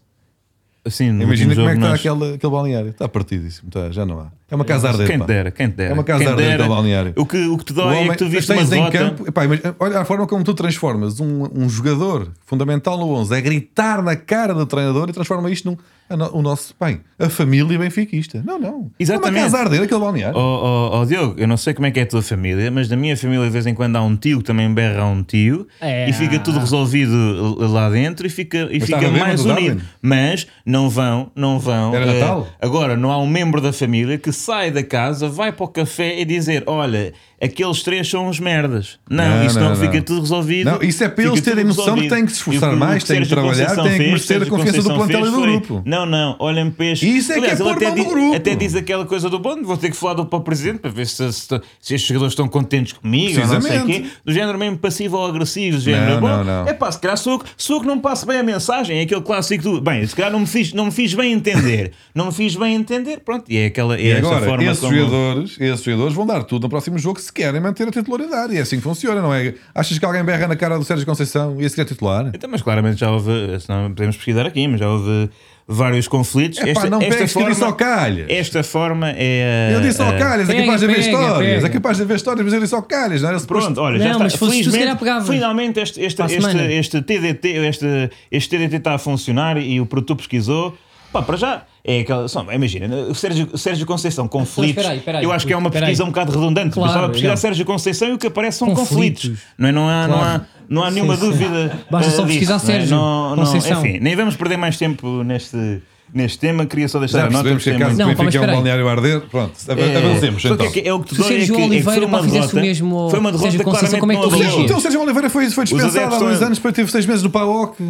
assim, Imagina como é que está nós- aquele, aquele balneário. Está partidíssimo, está, já não há. É uma casa a arder. Quem te dera, quem te dera. É uma casa Quem a arder dera. do balneário. O que, o que te O dói é homem- que tu viste uma em campo, epá, imagina- olha a forma como tu transformas um, um jogador fundamental no 11 a gritar na cara do treinador e transforma isto num o nosso bem, a família benfiquista. Não, não. É uma Exatamente. casa arder aquele balneário. Oh, oh, oh, Diogo, eu não sei como é que é a tua família, mas na minha família de vez em quando há um tio que também berra a um tio É. e fica tudo resolvido lá dentro e fica, e Mas fica mais unido. Darwin? Mas não vão, não vão. Era Natal? agora, não há um membro da família que sai da casa, vai para o café e dizer: Olha, aqueles três são uns merdas. Não, Não, isso não, não, fica tudo resolvido. Não, isso é para eles terem noção que resolvido. têm que se esforçar o mais, têm que trabalhar, têm que merecer a confiança do plantel e do grupo. Não, não, olhem peixe. Isso é que é Aliás, ele pôr até, mal no di- grupo. até diz aquela coisa do bando, vou ter que falar do, para o presidente para ver se, se, se estes jogadores estão contentes comigo ou não sei o quê. Do género mesmo passivo ou agressivo. Do género, Não, bom, não, não. É pá, se calhar sou, que- sou que não passo bem a mensagem. É aquele clássico do. Bem, se calhar não me fiz, não me fiz bem entender. não me fiz bem entender. Pronto, e é aquela. É E agora, forma esses, jogadores, esses jogadores vão dar tudo no próximo jogo se querem manter a titularidade. E é assim que funciona, não é? Achas que alguém berra na cara do Sérgio Conceição e esse que é titular? Então, mas claramente já houve, senão podemos pesquisar aqui, mas já houve vários conflitos. É pá, não pegues que eu disse ao calhas. esta forma é. Eu disse ao calhas, é pega, capaz de haver pega, histórias. pega. É capaz de haver histórias, mas eu disse ao calhas, não era suposto- Pronto, olha, Não, já está. tu, se Felizmente, finalmente este, este, este, este TDT, este, este TDT está a funcionar e o produto pesquisou. Pá, para já, é aquela. Só, imagina, o Sérgio, o Sérgio Conceição, conflitos. espera aí, espera aí, eu acho que é uma pesquisa um bocado redundante. Claro, Bastava pesquisar não. Sérgio Conceição e o que aparece são conflitos. Conflitos. Não, é? não, há, não, há, Claro. não há nenhuma sim. dúvida. Basta eh, só pesquisar disso, não é? Sérgio Não, não, Conceição. enfim, nem vamos perder mais tempo neste, neste tema. Queria só deixar Já a nota. percebemos que a gostei casa muito. do Benfica é um balneário a arder. Pronto, É, avancemos que então. é que- é o que te dói é Sérgio que- é que Oliveira, foi uma pá, fizesse o derrota- mesmo Foi uma derrota Sérgio Conceição, claramente como é que tu não. Então o Sérgio Oliveira foi, foi dispensado há dois anos, depois teve seis meses no PAOC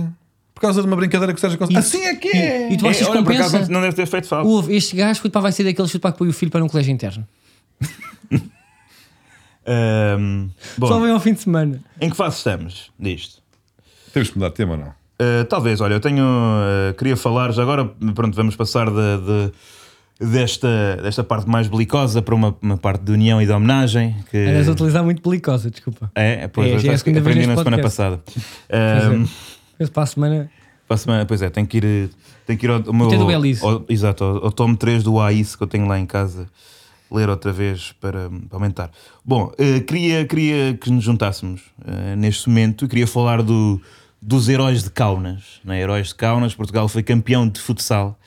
por causa de uma brincadeira com o Sérgio Conceição. Assim é que é! E tu achas É, que olha, por acaso compensa? não deve ter feito falta. Houve, este gajo pá, vai ser daquele chute para que põe o filho para um colégio interno. Ahm, bom, Só vem ao fim de semana. em que fase estamos disto? Temos que mudar de tema ou não? Uh, talvez, olha, eu tenho. uh, queria falar já agora. Pronto, vamos passar de, de- desta, desta parte mais belicosa para uma, uma parte de união e de homenagem. Que Eras a utilizar muito pelicosa, desculpa. é, pois, É, já é que vez aprendi na neste semana podcast. passada. Um, Mas para a semana. para a semana, pois é, tenho que ir, tenho que ir ao, ao meu. do ao- exato, ao, ao tomo 3 do AIS que eu tenho lá em casa. Ler outra vez para, para aumentar. Bom, uh, queria, queria que nos juntássemos uh, neste momento. Queria falar do, dos heróis de Kaunas. Não é? Heróis de Kaunas, Portugal foi campeão de futsal.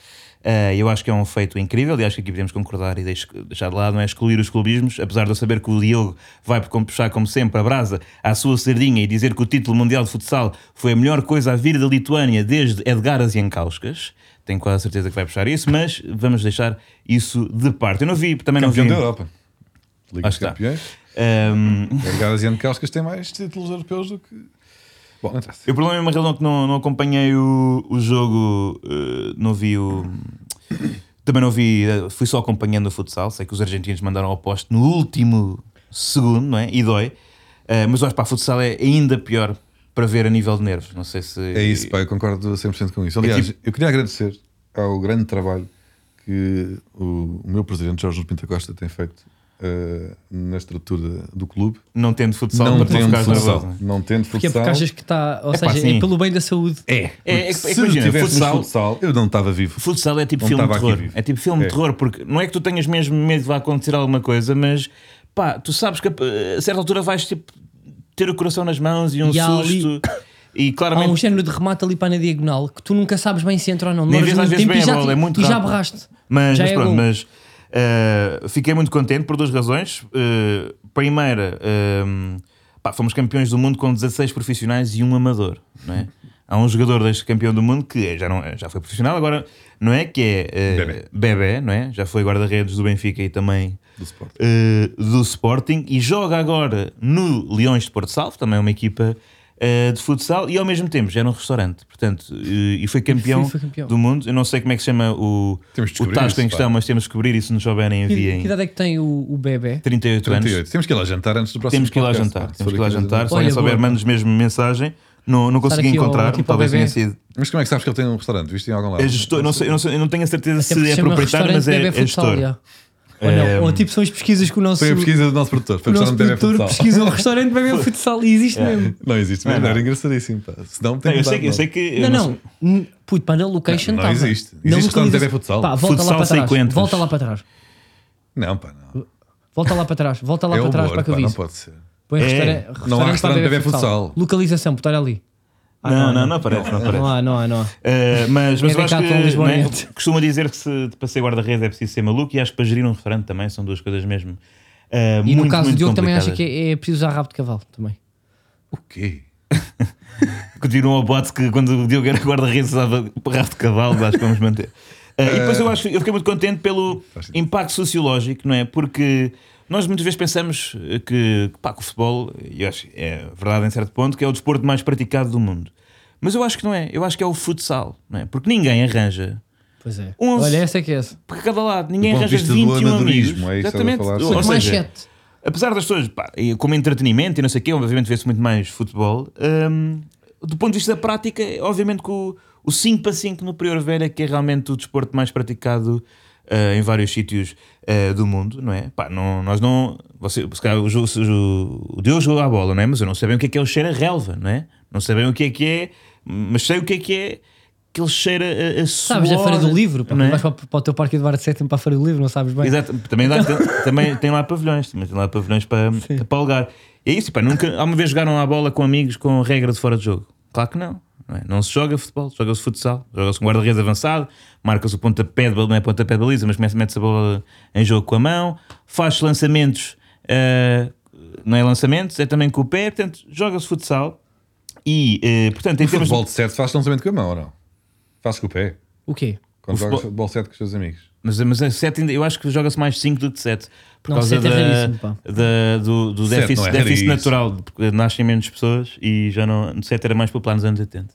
Uh, eu acho que é um feito incrível e acho que aqui podemos concordar e deix- deixar de lado, não é excluir os clubismos, apesar de eu saber que o Diogo vai puxar, como sempre, a brasa à sua sardinha e dizer que o título mundial de futsal foi a melhor coisa a vir da Lituânia desde Edgaras Jankauskas. Tenho quase certeza que vai puxar isso, mas vamos deixar isso de parte. Eu não vi, também não Campeão vi. da Europa. Liga dos. Campeões. Um, O Garas e Ancauscas têm mais títulos europeus do que. Bom. O problema é uma razão que não, não acompanhei o, o jogo, eh, não vi o. Também não vi, eh, fui só acompanhando o futsal. Sei que os argentinos mandaram ao poste no último segundo, não é? E dói. Eh, mas acho para futsal é ainda pior para ver a nível de nervos. Não sei se. É isso, pá, eu concordo 100% com isso. Aliás, tipo- eu queria agradecer ao grande trabalho que o, o meu presidente Jorge Pinta Costa tem feito eh, na estrutura do clube. Não tendo futsal não tendo futsal. nervoso. Não tendo Porque é futsal. porque achas que está. Ou Epá, seja, sim. é pelo bem da saúde. É, É, é que- se imagina, tivéssemos futsal- futsal, eu não estava vivo. Futsal é tipo Não filme de terror. É tipo filme É. de terror, porque não é que tu tenhas mesmo medo de vai acontecer alguma coisa, mas pá, tu sabes que a, a certa altura vais tipo, ter o coração nas mãos e um E há ali- susto. E Há claramente um género de remate ali para na diagonal que tu nunca sabes bem se entra ou não. Nem vês às muito vezes tempo bem e a bola, é muito e já rápido. berraste. Mas, Já mas é pronto, gol. mas uh, fiquei muito contente por duas razões. Uh, primeira, um, pá, fomos campeões do mundo com 16 profissionais e um amador. Não é? Há um jogador deste campeão do mundo que é- já, não, já foi profissional, agora não é? Que é uh, Bebé. Bebé, não é? Já foi guarda-redes do Benfica e também Do Sport. uh, do Sporting e joga agora no Leões de Porto Salvo, também é uma equipa uh, de futsal e ao mesmo tempo já era um restaurante, portanto, uh, e foi campeão, foi campeão. do mundo. Eu não sei como é que se chama o, o tasco em pá. questão, mas temos que descobrir e se nos souberem Que, enviem. que idade é que tem o, o bebê? 38, anos. 38. Temos que ir lá jantar antes do próximo Temos que ir lá podcast, jantar. Temos que ir lá jantar. Se alguém souber, manda-nos mesmo mensagem. não, não consegui ao- encontrar, aqui para o talvez tenha sido. Mas como é que sabes que ele tem um restaurante? Viste em algum lado? É gestor, eu não, sei, eu, não sei- eu não tenho a certeza Até se porque é se chama proprietário, mas é, é gestor. Ou não, É, ou tipo são as pesquisas que o nosso, Foi a pesquisa do nosso produtor. Foi o o nosso produtor Futsal. pesquisa o restaurante Bebé Futsal e existe mesmo. Não existe mesmo, Não, não. era engraçadíssimo. Pá. Se não, Não, tem eu, sei, eu sei que. Não, não. sei- N- Puto, pá, na location Não, não existe. Na Existe restaurante Bebé Futsal. Pá, volta Futsal lá para trás. Volta lá para trás. Não, pá, não. Volta lá para trás. Volta lá é para trás humor, para que eu pá, não vi. pode ser. Põe É. restaurante, Não há restaurante Bebé Futsal. Localização, botar ali. Ah, Não, não, não aparece, não aparece. Não há, não há, não há. Uh, mas, mas eu acho que é? Oriente. costuma dizer que se, para ser guarda-redes é preciso ser maluco e acho que para gerir um restaurante também são duas coisas mesmo. uh, E muito, no caso do Diogo também acha que é, é preciso usar rabo de cavalo também. O quê? Continuam ao bote que quando o Diogo era guarda-redes usava rabo de cavalo, acho que vamos manter. Uh, e depois eu acho eu fiquei muito contente pelo impacto sociológico, não é? Porque nós muitas vezes pensamos eh, que, pá, que o futebol, e eu acho que é verdade em certo ponto, que é o desporto mais praticado do mundo. Mas eu acho que não é, eu acho que é o futsal, não é? Porque ninguém arranja Pois é. Onze. Olha, essa é que é essa. para cada lado, ninguém arranja vista do 21 amadorismo, amigos. é a falar. Ou seja, sete. apesar das pessoas, pá, como entretenimento e não sei o quê, obviamente vê-se muito mais futebol. hum, do ponto de vista da prática, obviamente que o, o 5 para 5 no Prior Velha, que é realmente o desporto mais praticado ah, em vários sítios ah, do mundo, não é? Pá, não, nós não. Você, se calhar, o, o, o Deus jogou a bola, não é? Mas eu não bem o que é que é o cheiro a relva, não é? Não bem o que é que é, mas sei o que é que é aquele cheiro a, a Sabes suor, da Feira do Livro? Pá, não é? Vais para, para o teu Parque Eduardo VII para a Feira do Livro, não sabes bem. Exato, também, dá- tem, também tem lá pavilhões, também tem lá pavilhões para, para alugar. É isso, pá, nunca, alguma vez jogaram à bola com amigos com regra de fora de jogo? Claro que não. Não, é? Não se joga futebol, joga-se futsal, joga-se com guarda-redes avançado, marca-se o pontapé de baliza, não é pontapé de baliza, mas começa, mete-se a bola em jogo com a mão, faz lançamentos, eh, não é lançamentos, é também com o pé, portanto, joga-se futsal. E, eh, portanto, em O termos futebol de 7 faz lançamento com a mão ou não? Faz com o pé. O quê? Quando O jogas futebol- futebol 7 com os teus amigos. Mas, mas a sete ainda, eu acho que joga-se mais 5 do que 7. Por Não, causa sete é da, pá. da- do, do déficit, é déficit natural, porque nascem menos pessoas e já não. 7 era mais popular nos anos 80.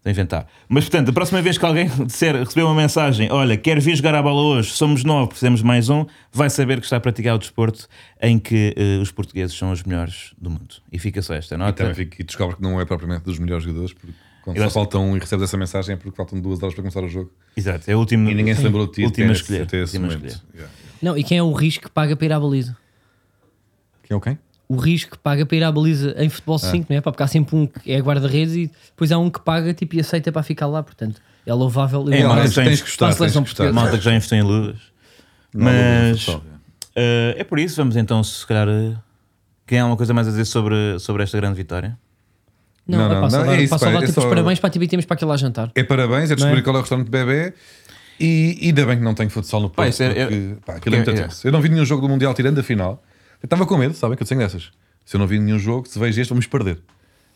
Estou a inventar. Mas portanto, a próxima vez que alguém disser, receber uma mensagem: Olha, quero vir jogar a bola hoje, somos nove, precisamos mais um, vai saber que está a praticar o desporto em que eh, os portugueses são os melhores do mundo. E fica só esta E nota. também fica, e descobre que não é propriamente dos melhores jogadores, porque quando só faltam um e recebes essa mensagem é porque faltam duas horas para começar o jogo. Exato, é o último. E ninguém se lembrou de ti Última até, escolher, até esse momento. Yeah. Não, e quem é o risco que paga para ir à baliza? Quem é o quem? O risco que paga para ir à baliza em futebol 5, não é? Pá, Porque há sempre um que é guarda-redes e depois há um que paga tipo, e aceita para ficar lá. Portanto, é louvável. É, malta, que para seleção gostar. Malta que já investiu em luvas. Mas eh, é por isso, vamos então, se calhar. eh, Quem há alguma coisa mais a dizer sobre, sobre esta grande vitória? Não, Não, é não, não, é isso, dar é tipo os só- parabéns para ti temos para aquilo lá jantar. É parabéns, é descobrir é? qual é o restaurante de bebê. E e ainda bem que não tenho futsal no isso é- aquilo é muito é- tenso. Eu não vi nenhum jogo do Mundial tirando a final. Eu estava com medo, sabem que eu tenho dessas. Se eu não vi nenhum jogo, se vejo este, vamos perder.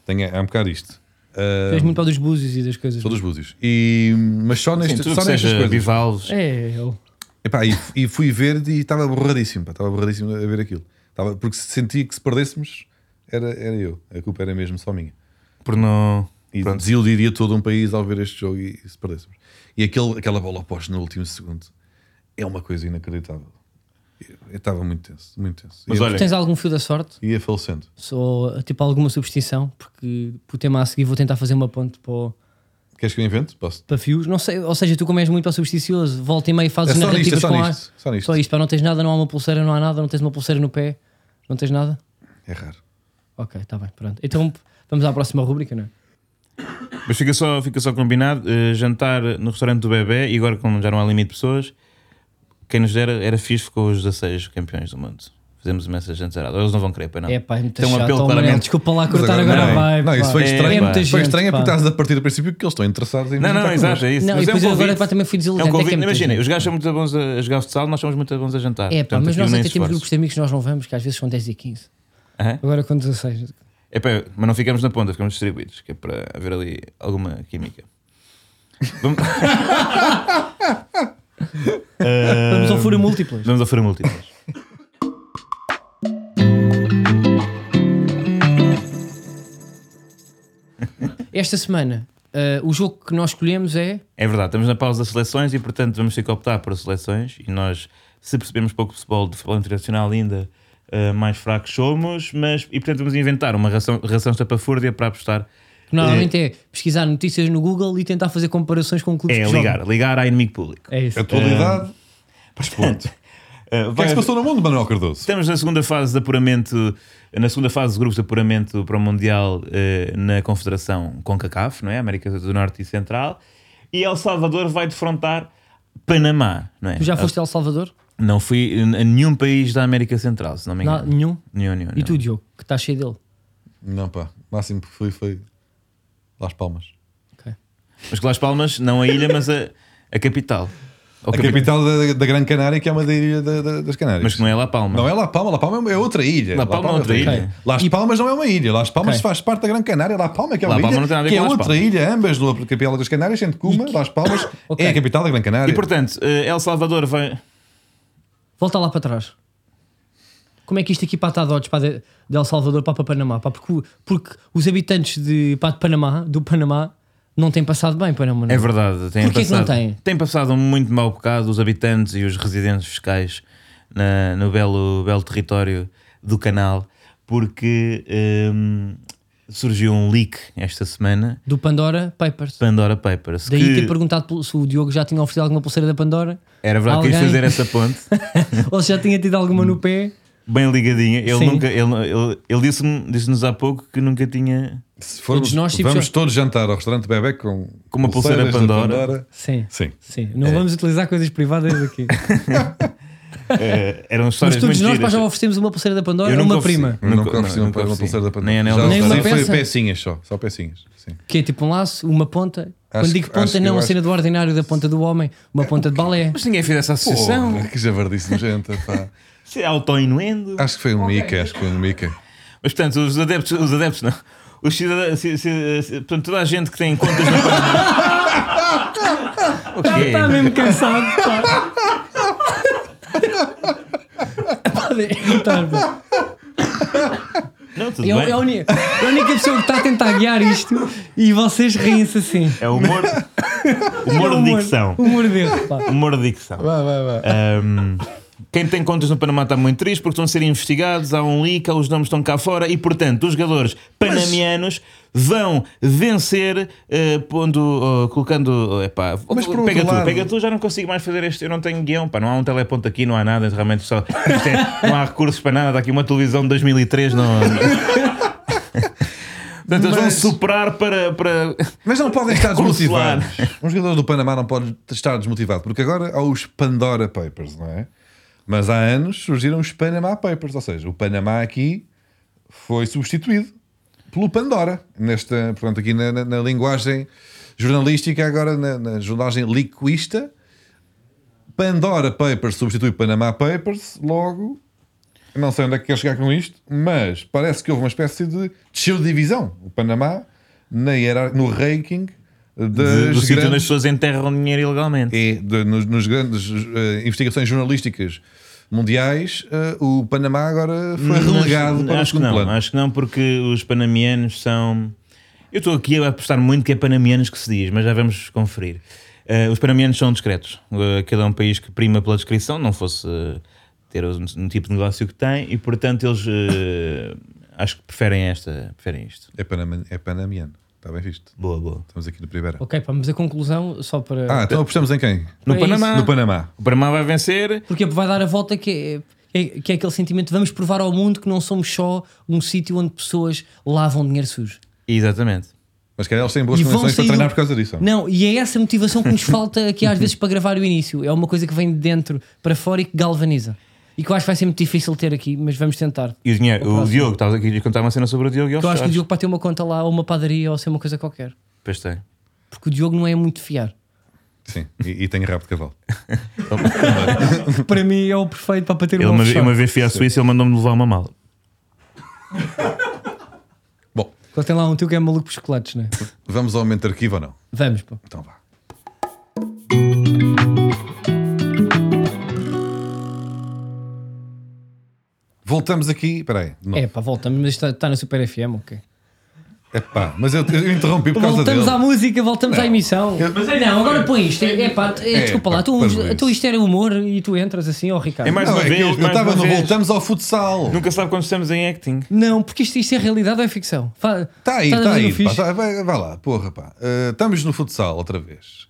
Tenho, é um bocado isto. Ah, Fez muito para dos búzios e das coisas. Sou dos búzios. E, mas só, Sim, tudo só nestas coisas. bivalves. É, eu. Epá, e, e fui ver e estava borradíssimo. Estava borradíssimo a ver aquilo. Estava, porque sentia que se perdêssemos, era, era eu. A culpa era mesmo só minha. Por não. E Pronto. desiludiria todo um país ao ver este jogo e, e se perdêssemos. E aquele, aquela bola oposta no último segundo é uma coisa inacreditável. Eu estava muito tenso, muito tenso. Mas ia, olha- Tens algum fio da sorte? ia falecendo. Só tipo alguma superstição? Porque para o tema a seguir vou tentar fazer uma ponte para, o- Queres que eu invente? Posso? para fios. Não sei, ou seja, tu como és muito supersticioso, volta e meio fazes É só narrativas nisto, é só com a- nisto, só nisto. Só isto, para não tens nada, não há uma pulseira, não há nada, não tens uma pulseira no pé, não tens nada? É raro. Ok, está bem, pronto. Então vamos à próxima rúbrica, não é? Mas fica só, fica só combinado: eh, jantar no restaurante do bebê. E agora, como já não há limite de pessoas, quem nos dera era fixe com os 16 campeões do mundo. Fazemos uma essa gente zerada. Eles não vão querer, para não. É pá, é muito Tem um chato. apelo claramente- desculpa lá cortar agora, não, vai. Não, isso foi É, estranho. é muita foi gente, estranho é pá. porque estás a partir do princípio que eles estão interessados em Não, não, visitar exato, é isso. Não, mas e é um depois eu agora convite. pá, também fui É um desiludente. É, que convite. é gente. os gajos são muito bons a a jogar futsal, nós somos muito bons a jantar. É pá, Portanto, mas nós até temos grupos de amigos que nós não vamos, que às vezes são 10 e 15. Aham. Agora com 16. É pá, mas não ficamos na ponta, ficamos distribuídos, que é para haver ali alguma química. Vamos, Vamos ao furo múltiplas. vamos ao Fura Múltiplas. Esta semana, eh, o jogo que nós escolhemos é. É verdade, estamos na pausa das seleções e, portanto, vamos ter que optar por seleções. E nós, se percebemos pouco de futebol, de futebol internacional ainda, eh, mais fracos somos. Mas, e, portanto, vamos inventar uma ração, ração estapafúrdia para apostar Normalmente é pesquisar notícias no Google e tentar fazer comparações com clubes É que ligar, jogam. ligar ao inimigo público. É isso. Atualidade. Desporto. Uh, O que é que se passou no mundo, Manuel Cardoso? Estamos na segunda fase de apuramento, na segunda fase de grupos de apuramento para o Mundial eh, na Confederação CONCACAF, não é? América do Norte e Central. E El Salvador vai defrontar Panamá, não é? Tu já foste a El Salvador? Não fui a nenhum país da América Central, se não me Não, engano. nenhum. Nenhum, nenhum, E nenhum. tu, Diogo, que estás cheio dele. Não, pá. O máximo que fui foi Las Palmas. Ok. Mas que Las Palmas, não a ilha, mas a, a capital. Ou A capi- capital da, da Gran Canária, que é uma da ilha da- da- das Canárias. Mas que não é La Palma. Não é La Palma, La Palma é outra ilha. La Palma é outra ilha. Las E- Palmas não é uma ilha. Las Palmas Ok. faz parte da Gran Canária. La Palma é que é La uma Palma ilha, não tem nada a ver que é com Las outra Palmas. ilha, ambas no capital das Canárias, sendo que uma, Las Palmas, Ok. é a capital da Gran Canária. E portanto, eh, El Salvador vai. Volta lá para trás. Como é que isto aqui para a Dodge, para de, de El Salvador para, para Panamá? Pá, porque, porque os habitantes de, pá, de Panamá, do Panamá, não têm passado bem Panamá. não É verdade, tem Porquê que não passado, tem? passado um muito mau bocado os habitantes e os residentes fiscais na- no belo, belo território do canal, porque hum, surgiu um leak esta semana, Do Pandora Papers. Pandora Papers. Daí que ter perguntado se o Diogo já tinha oferecido alguma pulseira da Pandora era verdade que quis fazer essa ponte, ou se já tinha tido alguma no pé. Bem ligadinha. Ele, Sim. nunca, ele, ele, ele disse-me- disse-nos há pouco que nunca tinha. Se formos, Todos nós, tipo, vamos já- todos jantar ao restaurante Bebé com, Com uma pulseira da Pandora. Sim. Sim. Sim. Não vamos utilizar coisas privadas aqui. eh, eram Mas histórias todos muito nós pá, giras. já oferecemos uma pulseira da Pandora a uma ofereci. prima. Eu Nunca- nunca ofereci não, uma, nunca uma ofereci. pulseira da Pandora. Nem anel Já ofereci, Nem uma foi peça? pecinhas só. Só pecinhas. Sim. Que é tipo um laço, uma ponta. Quando digo que- ponta, acho que não a acho- cena do ordinário da ponta do homem, uma ponta de balé. Mas ninguém fez essa associação. Porra, que javardice nojenta, pá. É auto-inuendo. Acho que foi um Mickey, acho que foi um Mickey. Mas portanto, os adeptos, os adeptos não. Os cidadãos, se- se- se- portanto, toda a gente que tem contas no Panamá. o quê? Está mesmo cansado, pá. Podem entrar, pá. Não, tudo É, a- bem. é a única, é a única pessoa que está a tentar guiar isto e vocês riem-se assim. É humor. Humor É de dicção. Humor dele, pá. Humor de dicção. Vai, vai, vai. Ahm, quem tem contas no Panamá está muito triste porque estão a ser investigados, há um leak, os nomes estão cá fora e, portanto, os jogadores panamianos vão vencer eh, pondo, oh, colocando. epá, Mas por pega tu, lado- pega tu, já não consigo mais fazer este. Eu não tenho guião, pá, não há um teleponto aqui, não há nada, realmente só. isto é- não há recursos para nada, está aqui uma televisão de 2003, não. Portanto, eles vão Mas- superar para. para... Mas não podem estar Consular. desmotivados. Um jogador do Panamá não pode estar desmotivado, porque agora há os Pandora Papers, não é? Mas há anos surgiram os Panama Papers, ou seja, o Panamá aqui foi substituído pelo Pandora. Nesta, portanto, aqui na, na- na linguagem jornalística, agora na, na jornalagem liquista, Pandora Papers substitui Panama Papers, logo. Não sei onde é que quer chegar com isto, mas parece que houve uma espécie de desceu de divisão. O Panamá na hierar- no ranking de- das do sítio onde as pessoas enterram dinheiro ilegalmente. é, de- nos, nos grandes eh, investigações jornalísticas mundiais, eh, o Panamá agora foi Mas relegado para o acho que segundo não, plano. acho que não, porque os panamianos são. Eu estou aqui a apostar muito que é panamianos que se diz, mas já vamos conferir. Eh, os panamianos são discretos. Uh, aquele é um país que prima pela descrição, não fosse eh, ter um, um tipo de negócio que tem, e portanto eles acho que preferem esta, preferem isto. É, panama, é panamiano, está bem visto. Boa, boa. Estamos aqui no primeiro. Ok, pá, mas a conclusão, só para. Ah, então apostamos em quem? No É Panamá, isso. No Panamá. o Panamá vai vencer. Porque vai dar a volta que é, é- que é aquele sentimento vamos provar ao mundo que não somos só um sítio onde pessoas lavam dinheiro sujo. Exatamente. Mas calhar eles têm boas E vão condições para sair treinar do- por causa disso. Não, e é essa motivação que nos falta aqui às vezes para gravar o início. É uma coisa que vem de dentro para fora e que galvaniza. E que eu acho que vai ser muito difícil ter aqui, mas vamos tentar. E o dinheiro, o. Diogo, estavas aqui a contar uma cena sobre o Diogo e eu acho que o Diogo para ter uma conta lá ou uma padaria ou ser uma coisa qualquer. Pois tem. Porque o Diogo não é muito de fiar. Sim, e, e tem rabo de cavalo. para mim é o perfeito para ter Ele uma uma, uma vez fui à Suíça e ele mandou-me levar uma mala. Bom, Quando tem lá um tio que é maluco por chocolates, né? vamos ao momento arquivo ou não? Vamos, pô. Então vá. Voltamos aqui. Espera aí. É, pá, voltamos, mas está, está na Super FM, ok. Epá, mas eu, eu interrompi por causa Voltamos dele. à música, voltamos à emissão. Eu- Mas não, agora põe isto. É, pá, é, É, desculpa pá, lá, tu, tu isto era humor e tu entras assim, ó Ricardo. É mais Não, uma é que vez, eu eu mais estava uma no vez. Voltamos ao futsal. Nunca sabe quando estamos em acting. Não, porque isto, isto é realidade ou é ficção? Está Tá aí, está no aí. pá, tá- vai, vai lá, porra, pá. Uh, estamos no futsal outra vez.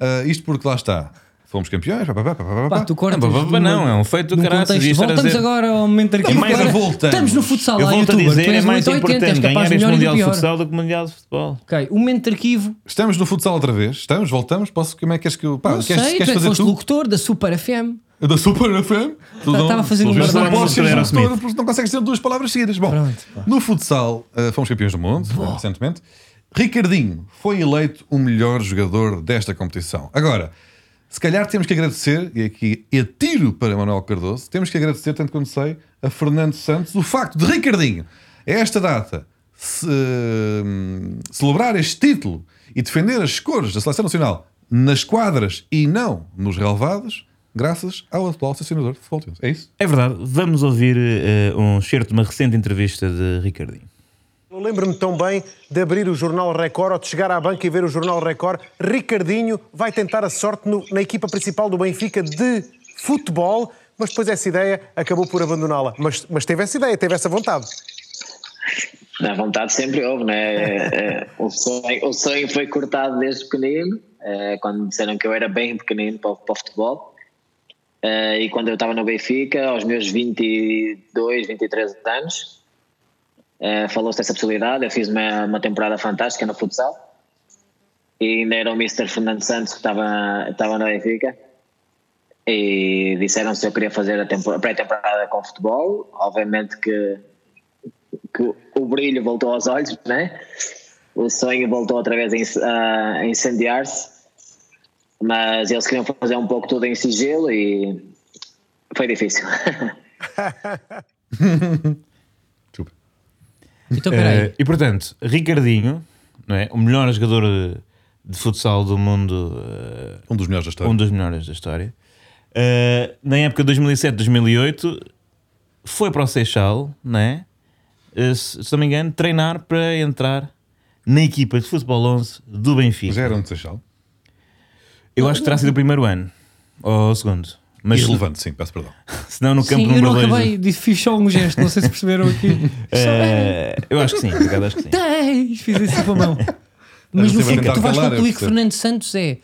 Uh, isto porque lá está. Fomos campeões. Pá, pá, pá, pá, pá, Pá, pá. tu cortas. Não, pá, pá, numa- não, é um feito do a Voltamos dizer. agora ao momento aqui. E mais Agora voltamos. Estamos no futsal Eu volto a dizer, tu é mais 880, és importante ganhar este Mundial de. Futsal do que o Mundial de Futebol. Ok, o momento de arquivo. Estamos no futsal outra vez. Estamos, voltamos. Posso, como é que queres que eu. Pá, Não queres, sei, tu queres é que fazer foste tu? locutor da Super FM. Da Super FM? Tu estava a fazer tu um não barbado. podes ser Era o locutor Smith. porque não consegues ter duas palavras seguidas. Bom, no futsal uh, fomos campeões do mundo recentemente. Ricardinho foi eleito o melhor jogador desta competição. Agora, se calhar temos que agradecer, e aqui atiro para Manuel Cardoso, temos que agradecer, tanto quanto sei, a Fernando Santos o facto de Ricardinho, a esta data, se, hum, celebrar este título e defender as cores da Seleção Nacional nas quadras e não nos relevados, graças ao atual selecionador de futebol. É isso? É verdade, vamos ouvir eh, um excerto de uma recente entrevista de Ricardinho. Eu lembro-me tão bem de abrir o Jornal Record ou de chegar à banca e ver o Jornal Record. Ricardinho vai tentar a sorte no- na equipa principal do Benfica de futebol, mas depois essa ideia acabou por abandoná-la. Mas, mas teve essa ideia, teve essa vontade. Na vontade sempre houve, né? É, é, o, sonho, o sonho foi cortado desde pequenino, é, quando disseram que eu era bem pequenino para, para o futebol. E quando eu estava no Benfica, aos meus 22, 23 anos, é, falou-se dessa possibilidade. Eu fiz uma, uma temporada fantástica no futsal. E ainda era o Mr. Fernando Santos que estava, estava no Benfica. E disseram se eu queria fazer a tempo- a pré-temporada com futebol. Obviamente que que o brilho voltou aos olhos, né? O sonho voltou outra vez a incendiar-se, mas eles queriam fazer um pouco tudo em sigilo e foi difícil. Então, peraí. Eh, e portanto, Ricardinho, não é? o melhor jogador de, de futsal do mundo, eh, Um dos melhores da história. um dos melhores da história, eh, na época de 2007-2008, foi para o Seixal, não é? Se, se não me engano, treinar para entrar na equipa de futebol 11 do Benfica. Já era um de Seixal. Eu acho que terá sido o primeiro ano, ou o segundo. Mas Irrelevante, sim, peço perdão. se não no campo Sim, eu não número 2. acabei, disse, fiz só um gesto, não sei se perceberam aqui. Eh, eu acho que sim, por acaso acho que sim. Tens, fiz assim com a mão. Mas no a fim, tentar tu vais concluir eu que. Fernando Santos é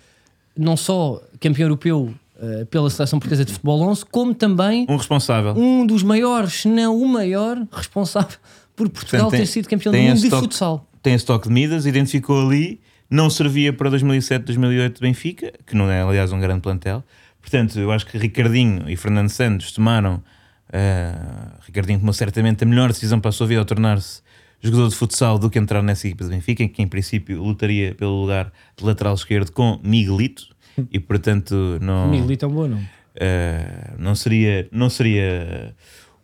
não só campeão europeu eh, pela seleção portuguesa de futebol 11, como também Um responsável. um dos maiores, se não o maior, responsável por Portugal Portanto, ter sido campeão do mundo de toque- futsal. Tem esse toque de Midas, identificou ali, não servia para 2007-2008 de Benfica, que não é, aliás, um grande plantel. Portanto, eu acho que Ricardinho e Fernando Santos tomaram. eh, Ricardinho tomou certamente a melhor decisão para a sua vida ao tornar-se jogador de futsal do que entrar nessa equipa de Benfica, em que em princípio lutaria pelo lugar de lateral esquerdo com Miguelito, e portanto não. Miguelito é um bom nome. Uh, não seria, não seria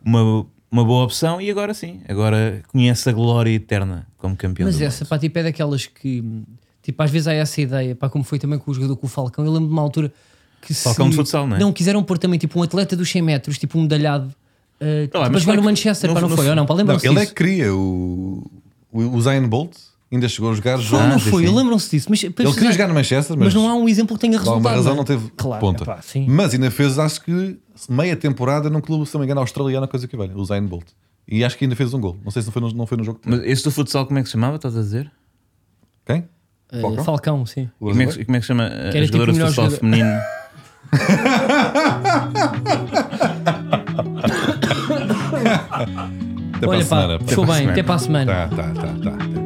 uma, uma boa opção e agora sim, agora conhece a glória eterna como campeão. Mas do essa, mundo. pá, tipo, é daquelas que, tipo, às vezes há essa ideia, pá, como foi também com o jogador com o Falcão. Eu lembro de uma altura que Falcão se, de futsal, não é? Não, quiseram pôr também, tipo, um atleta dos 100 metros, tipo, um medalhado, uh, tipo, lá, para mas jogar foi no que- Manchester, pá, não no- foi? Ou não, pá, Não, lembram-se ele é que cria o, o, o Zayn Bolt, ainda chegou a jogar Foi, já. não foi? sim. Lembram-se disso? Mas, Ele queria jogar no Manchester, mas, mas não há um exemplo que tenha por resultado. razão não teve claro, ponta. epá, sim. Mas ainda fez, acho que, meia temporada num clube, se não me engano, australiano, coisa que vale, o Zayn Bolt. E acho que ainda fez um gol. Não sei se não foi no, não foi no jogo. Mas esse do futsal, como é que se chamava? Estás a dizer? Quem? Uh, Falcão? Falcão, sim. O E como, é que, como é que se chama a era tipo jogadora o de futsal jogador- feminino? Até para Olha, a semana. Até para a bem, semana. até para a semana. Tá, tá, tá, tá.